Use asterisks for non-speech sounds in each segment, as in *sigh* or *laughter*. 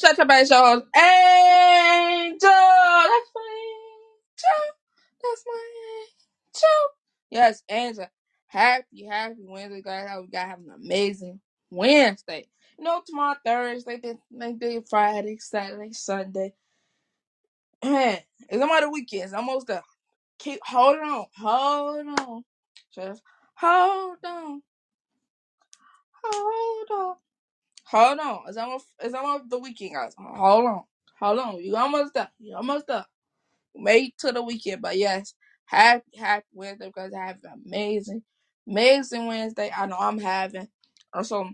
Shut up, my show. Angel! That's my angel. That's my angel. Yes, Angel. Happy, happy Wednesday, guys. We got to have an amazing Wednesday. You know, tomorrow, Thursday, then maybe Friday, Saturday, Sunday. Man, it's almost the weekend. It's almost there. Keep holding on. Hold on. Just hold on. Hold on. Hold on. It's almost it's almost the weekend, guys. Hold on. Hold on. You almost there. You almost there. Made to the weekend. But yes, happy, happy Wednesday because I have an amazing, amazing Wednesday. I know I'm having. Also,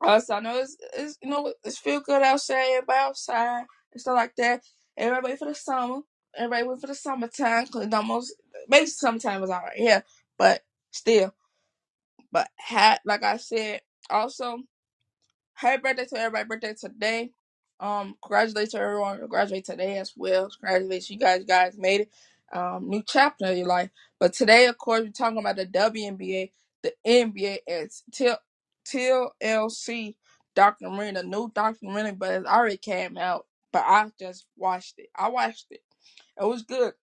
also I know it's, it's you know it's feel good outside, outside and stuff like that. Everybody for the summer. Everybody wait for the summertime because almost maybe summertime is alright here, but still. But hat like I said, also Happy birthday to everybody birthday today. Um, congratulations to everyone who graduated today as well. Congratulations, you guys, guys made it. Um, new chapter in your life. But today, of course, we're talking about the WNBA, the NBA, Till TLC documentary, the new documentary, but it already came out. But I just watched it. I watched it. It was good.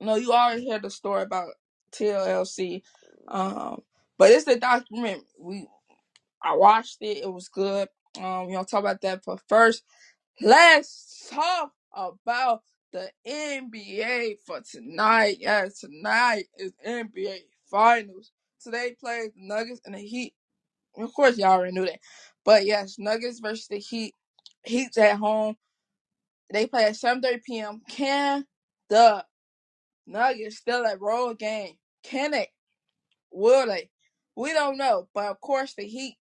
No, you already heard the story about TLC. Um, but it's the documentary. We I watched it. It was good. Um, we don't talk about that. But first, let's talk about the NBA for tonight. Yes, tonight is NBA Finals. Today plays the Nuggets and the Heat. Of course, y'all already knew that. But yes, Nuggets versus the Heat. Heat's at home. They play at 7:30 p.m. Can the Nuggets still a road game? Can they? Will they? We don't know. But of course, the Heat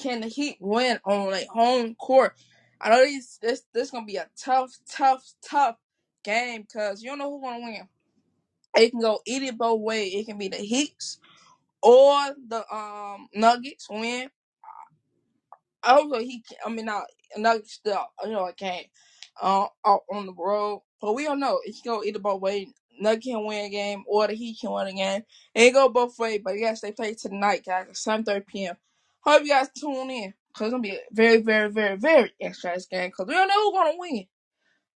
can the Heat win on a home court? I know these this this gonna be a tough, tough, tough game because you don't know who's gonna win. It can go either both way. It can be the Heats or the um Nuggets win. Also, he can, I mean not Nuggets still you know I can't uh out on the road, but we don't know. It can go either both way. Nuggets can win a game or the Heat can win a game. It can go both ways, but yes, they play tonight, guys, at seven thirty p.m. Hope you guys tune in. Cause it's gonna be a very, very, very, very exciting game. Cause we don't know who's gonna win.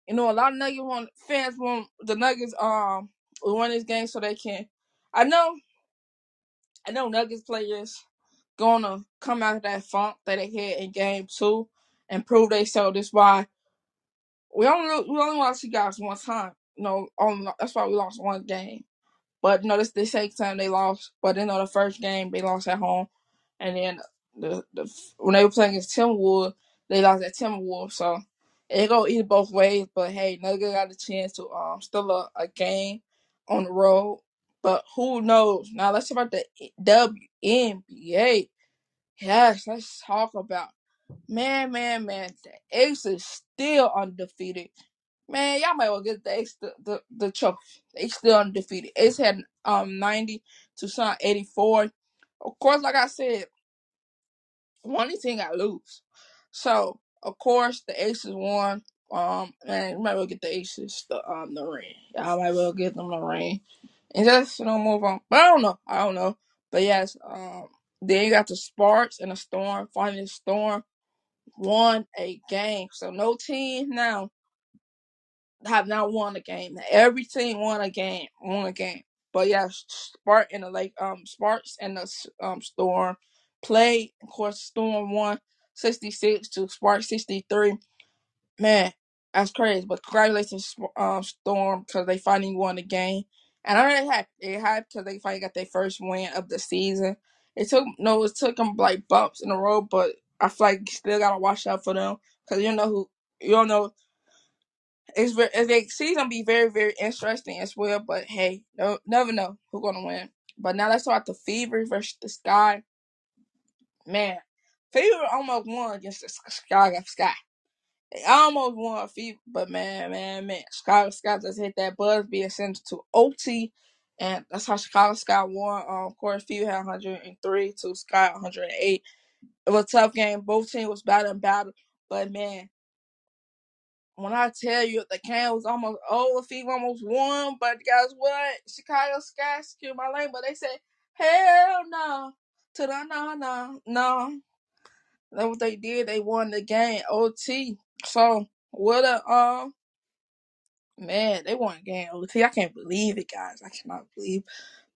You know, a lot of Nuggets want fans want the Nuggets um will win this game so they can. I know, I know Nuggets players gonna come out of that funk that they had in game two and prove they so. That's why we only we only lost you guys one time. You know, that's why we lost one game. But you know, this the second time they lost. But you know, the first game they lost at home, and then the the when they were playing against Timberwolves, they lost at Timberwolves. So it go either both ways. But hey, Nugget got a chance to um still a, a game on the road. But who knows? Now let's talk about the WNBA. Yes, let's talk about man, man, man. The Aces still undefeated. Man, y'all might well get the Ace the, the, the trophy. They still undefeated. Ace had um ninety to some eighty four. Of course, like I said, one team got lose. So of course the Aces won. Um, and you might well get the Aces the um the ring. Y'all might well get them the ring, and just you know move on. But I don't know. I don't know. But yes, um, then you got the Sparks and the Storm. Finally, the Storm won a game. So no team now have not won a game. Every team won a game. Won a game. But yeah, Spark and the Lake um Sparks and the um Storm played. Of course, Storm won sixty six to Spark sixty three. Man, that's crazy. But congratulations, um, Storm, because they finally won the game. And I'm really happy. They happy because they finally got their first win of the season. It took no, it took them like bumps in the road, but I feel like you still gotta watch out for them because you know who you don't know. It's very, the season be very very interesting as well. But hey, no, never know who's gonna win. But now let's talk about the Fever versus the Sky. Man, Fever almost won against the Sky. Sky. They almost won fever, but man, man, man, Chicago Sky just hit that buzz being sent to OT, and that's how Chicago Sky won. Um, course, Fever had 103 to Sky 108. It was a tough game. Both teams was battle and battle, but man, when I tell you the game was almost over, Fever almost won, but guess what? Chicago Sky secured my lane, but they said hell no to the no no no. That's what they did. They won the game OT. So what a um man, they won the game OT. I can't believe it, guys. I cannot believe.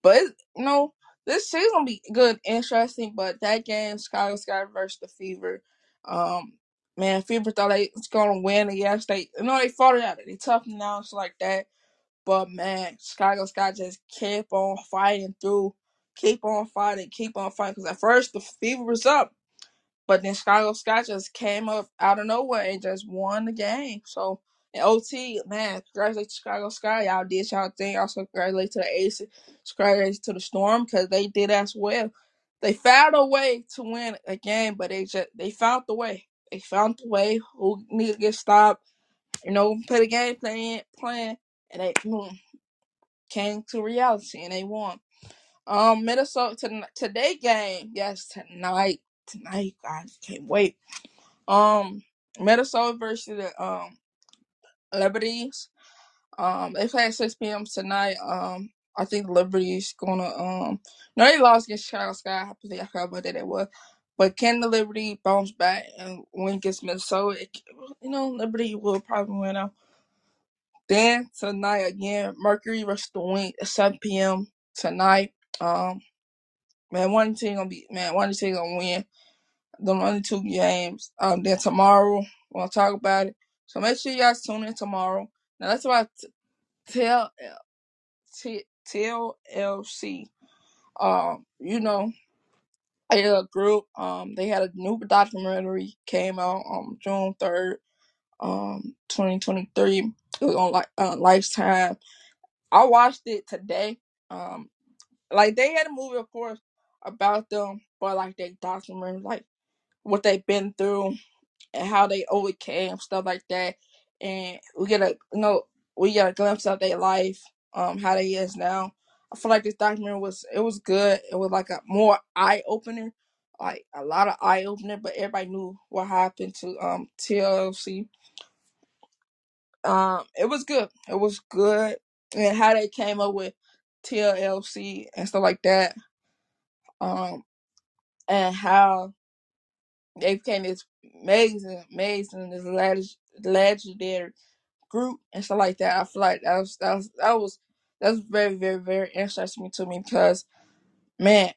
But it's, you know, this season gonna be good, interesting. But that game, Chicago Sky versus the Fever, um, man, Fever thought they was gonna win. And yes, they you know they fought it out. They toughened out and stuff like that. But man, Chicago Sky just kept on fighting through, keep on fighting, keep on fighting. Because at first the Fever was up. But then Chicago Sky just came up out of nowhere and just won the game. So in OT, man, congratulations to Chicago Sky. Y'all did y'all thing. Also congratulations to the Aces. Congratulations to the Storm because they did as well. They found a way to win a game, but they just they found the way. They found the way who need to get stopped. You know, play the game plan plan and they boom, came to reality and they won. Um, Minnesota to today game, yes, tonight, tonight, guys, can't wait. Um, Minnesota versus the um Liberties. Um, they play at six p.m. tonight. Um, I think Liberties gonna um. No, they lost against Chicago Sky. I believe I forgot what day that was. But can the Liberty bounce back and win against Minnesota? It, you know, Liberty will probably win out. Then tonight again, Mercury versus the Wing at seven p.m. tonight. Um, man, one team gonna be man, one team gonna win. the only two games. Um, then tomorrow we'll talk about it. So make sure you guys tune in tomorrow. Now that's about t- tell t- TLC. Um, you know, a group. Um, they had a new documentary came out on June third, um, twenty twenty three. It was on like uh, Lifetime. I watched it today. Um, like they had a movie, of course, about them, but like they documentary, like what they've been through and how they overcame stuff like that. And we get a you know we get a glimpse of their life, um, how they is now. I feel like this documentary was it was good. It was like a more eye opener, like a lot of eye opener. But everybody knew what happened to um TLC. Um, it was good. It was good, and how they came up with TLC and stuff like that. Um, and how they became this amazing, amazing, this leg- legendary group and stuff like that. I feel like that was that was that was that was very, very, very interesting to me because man,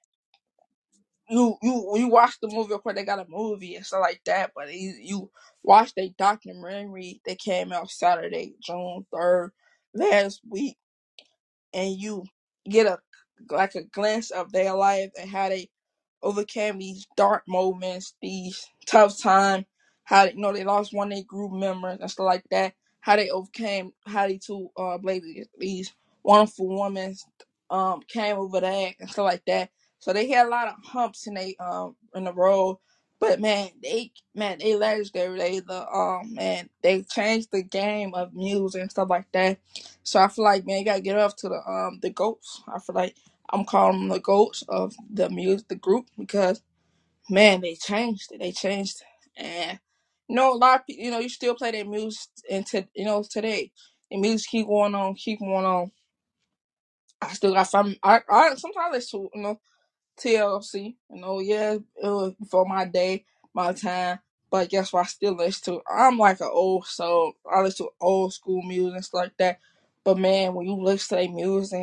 you you you watch the movie, of course they got a movie and stuff like that, but you you watch the documentary that came out Saturday, June third, last week, and you get a like a glance of their life and how they overcame these dark moments, these tough times, how you know they lost one of their group members and stuff like that. How they overcame, how they two uh ladies, these wonderful women um came over that and stuff like that. So they had a lot of humps in they um in the road. But man, they man, they legendary. They the um man, they changed the game of music and stuff like that. So I feel like man, you gotta get up to the um the goats. I feel like I'm calling them the goats of the music, the group, because man, they changed it. They changed, and you know, a lot of you know, you still play their music into you know today. The music keep going on, keep going on. I still got some. I, I sometimes I listen you know TLC. You know, yeah, it was before my day, my time. But guess what? I still listen to. I'm like an old soul. I listen to old school music stuff like that. But man, when you listen to their music,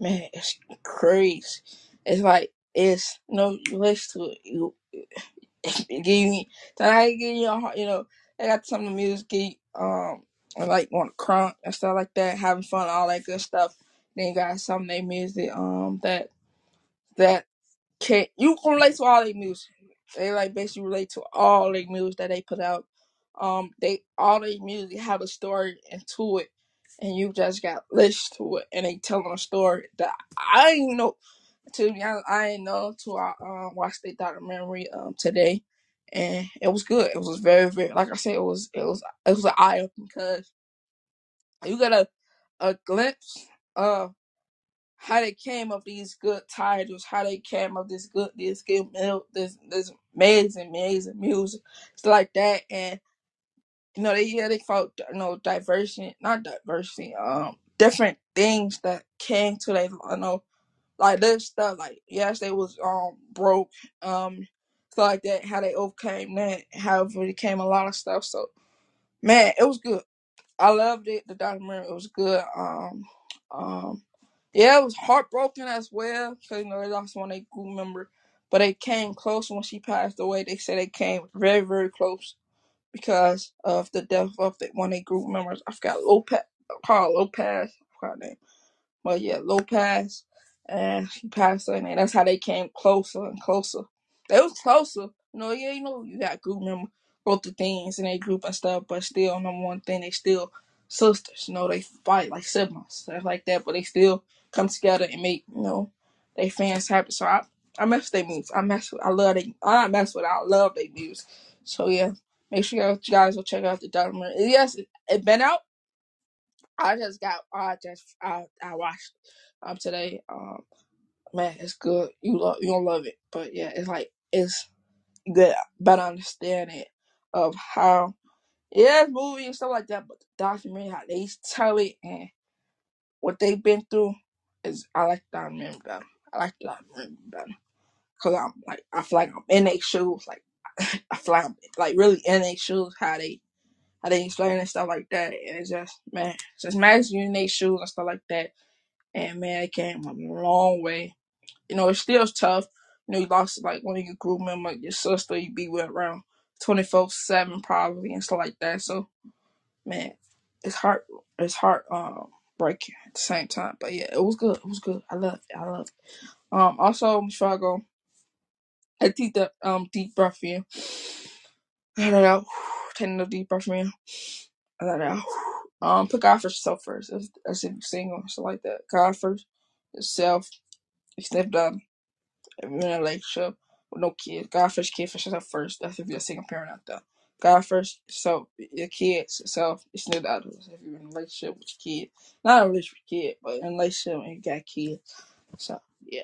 man, it's crazy. It's like it's you know you listen to it, you give me tonight give you a heart- you know they got some of the music um I like want to crunk and stuff like that, having fun, all that good stuff. Then you got some of their music um that that can you can relate to all their music. They like basically relate to all their music that they put out. Um, they all their music have a story into it, and you just got listen to it, and they telling a story that I didn't know. To be honest, I didn't know till I um watched the documentary um today, and it was good. It was very, very like I said, it was it was it was an eye opening because you got a a glimpse of how they came up these good titles, how they came up this good this good this this amazing amazing music, stuff like that, and you know they yeah they felt you know diversion, not diversity, um different things that came to they you know like this stuff like yes they was um broke um stuff like that how they overcame that however it came a lot of stuff. So man it was good. I loved it. The documentary it was good um um yeah it was heartbroken as well because you know they lost one of their group member but they came close when she passed away they said they came very very close because of the death of the, one of their group members I forgot Lopes Carl Lopes I forgot her name but yeah, Lopes and she passed away, and that's how they came closer and closer. They was closer, you know. Yeah, you know, you got group member both the things in a group and stuff, but still, number one thing, they still sisters. You know, they fight like siblings, stuff like that, but they still come together and make you know they fans happy. So I, I mess with their moves. I mess with. I love they. I not mess with. I love their music. So yeah, make sure you guys go check out the documentary. Yes, it, it been out. I just got. I just. I. I watched um today. Um, man, it's good. You love. You gonna love it. But yeah, it's like it's good. Better understanding of how. Yeah, it's movie and stuff like that, but the documentary, how they tell it and what they've been through, is I like the documentary better. I like the documentary better because I'm like I feel like I'm in their shoes. Like *laughs* I feel like I'm like really in their shoes. How they how they explain and stuff like that. And it's just man, just imagine you in their shoes and stuff like that. And man, it came a long way. You know, it's still tough. You know, you lost like one of your group members, your sister you be with around twenty four seven probably and stuff like that. So man, it's heart it's heart um breaking at the same time. But yeah, it was good. It was good. I love it. I love it. Um also before I go, I take the um deep breath in. *sighs* I let it out. Taking a deep breath in. I let it out. Um put God first yourself first. As, as if you're single something like that. God first, yourself, you you're in a relationship no kids. God first, kid first, yourself first. That's if you're a single parent out there. God first, so your kids, yourself, your snipped others. If you're in a relationship with your kid, not a relationship with your kid, but in a relationship and you got kids. So yeah.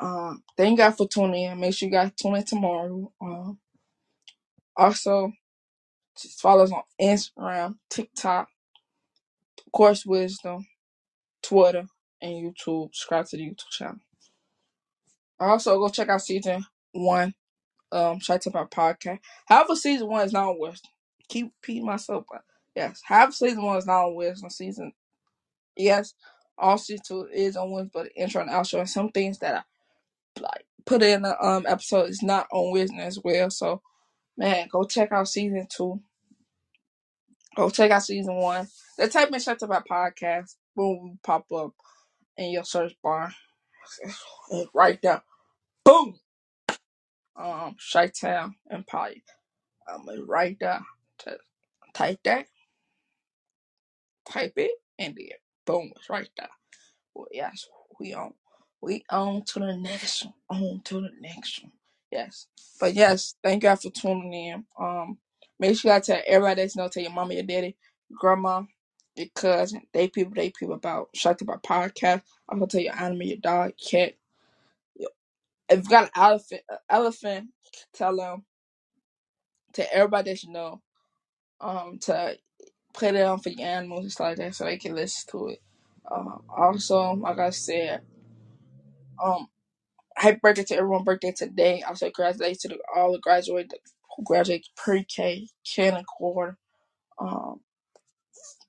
Um, thank God for tuning in. Make sure you guys tune in tomorrow. Um, also just follow us on Instagram, TikTok, course, Wisdom, Twitter, and YouTube. Subscribe to the YouTube channel. Also, go check out season one um out to my podcast. However, season one is not on. Keep repeating myself, but yes, half season one is not on. Season yes, all season two is on Wisdom, but the intro and outro and some things that I like put in the um episode is not on Wisdom as well. So man, go check out season two. Go check out season one. The type in shut up my podcast. Boom, pop up in your search bar. Right there. Boom. Um, Chi-Town Empire. I'm gonna write there. Just type that type it, and then boom, it's right there. Well, yes, we on, we on to the next one, on to the next one. Yes, but yes, thank you all for tuning in. Um, make sure you tell everybody that's know, tell your mama, your daddy, grandma, your cousin, they people, they people about Shout about podcast. I'm gonna tell your animal, your dog, cat. If you got an elephant, elephant, tell them. To everybody that you know, um, to put it on for your animals and stuff like that so they can listen to it. Um, also, like I said, um, happy birthday to everyone birthday today. I also, congratulations to the, all the graduates who graduated pre-K, kindergarten, um,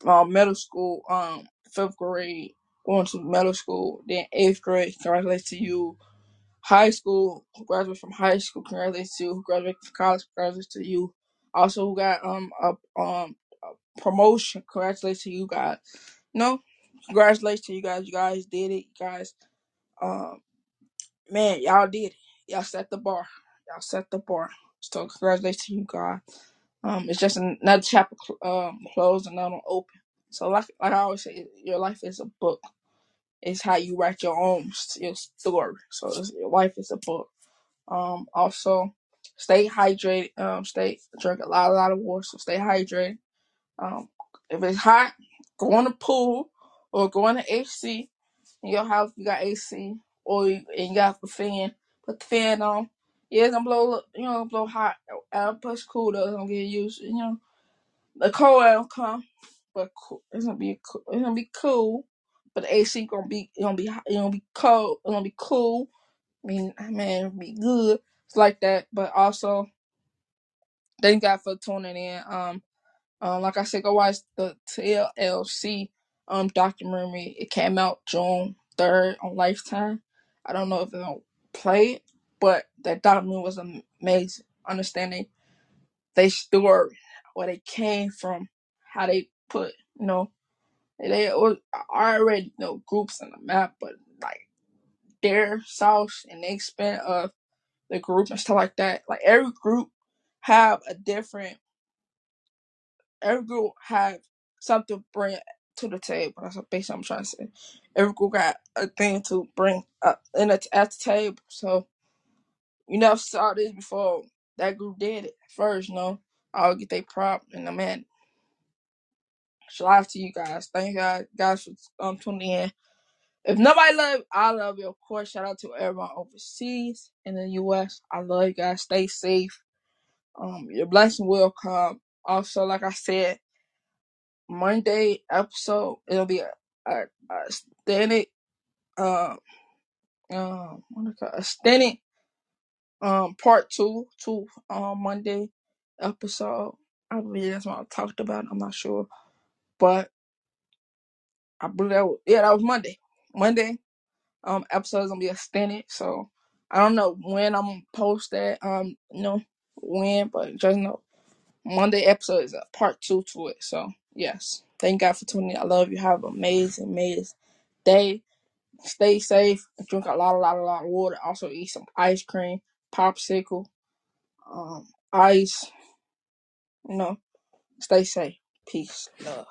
um, middle school, um, fifth grade, going to middle school, then eighth grade. Congratulations to you. High school, who graduated from high school, congratulations to you. Graduated from college, congratulations to you. Also, who got um a um a promotion, congratulations to you guys. No, congratulations to you guys. You guys did it. You guys, um, man, y'all did it. Y'all set the bar. Y'all set the bar. So congratulations to you guys. Um, it's just another chapter cl- um closed, another open. So like like I always say, your life is a book. It's how you write your own your story. So it's, your life is a book. Um, also stay hydrated. Um, stay drink a lot, a lot of water. So stay hydrated. Um, if it's hot, go in the pool or go in the AC. In your house, you got AC or you, and you got the fan. Put the fan on. Yeah, it's gonna blow. You know, blow hot. Uh, push cool though. It's gonna get used. You know, the cold air will come, but cool. it's gonna be cool. It's gonna be cool. But the AC gonna be. Gonna be. It's gonna be cold. It's gonna be cool. I mean, man, it'll be good. It's like that. But also, thank God for tuning in. Um, um, like I said, go watch the TLC um documentary. It came out June third on Lifetime. I don't know if they'll play it, but that documentary was amazing. Understanding they story, where they came from, how they put, you know, they was already know groups on the map, but like their sauce and the expand of uh, the group and stuff like that. Like every group have a different every group have something to bring to the table. That's basically what I'm trying to say. Every group got a thing to bring up in at the table. So you never saw this before. That group did it first, you know. I'll get their prop and the man. Shout out to you guys. Thank you guys, guys for um tuning in. If nobody love, I love you. Of course, shout out to everyone overseas in the U.S. I love you guys. Stay safe. Um, your blessing will come. Also, like I said, Monday episode it'll be a a, a standard um um what do call it? a standard um part two to um Monday episode. I believe that's what I talked about. I'm not sure, but I believe that was, yeah that was Monday. Monday um episode's gonna be extended, so I don't know when I'm gonna post that. Um, know when, but just know Monday episode is a part two to it. So yes, thank God for tuning in. I love you. Have an amazing, amazing day. Stay safe. Drink a lot, a lot, a lot of water. Also eat some ice cream, popsicle, um, ice. You know, stay safe. Peace, love.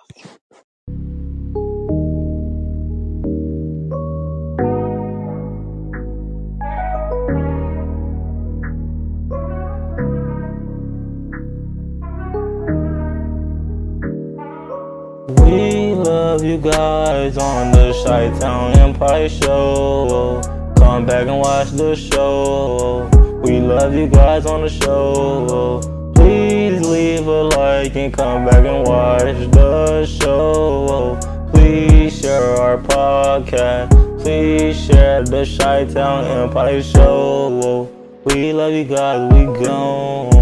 We love you guys on the Chi Town Empire Show. Come back and watch the show. We love you guys on the show. Leave a like and come back and watch the show. Please share our podcast. Please share the Chi Town Empire Show. We love you guys. We gone.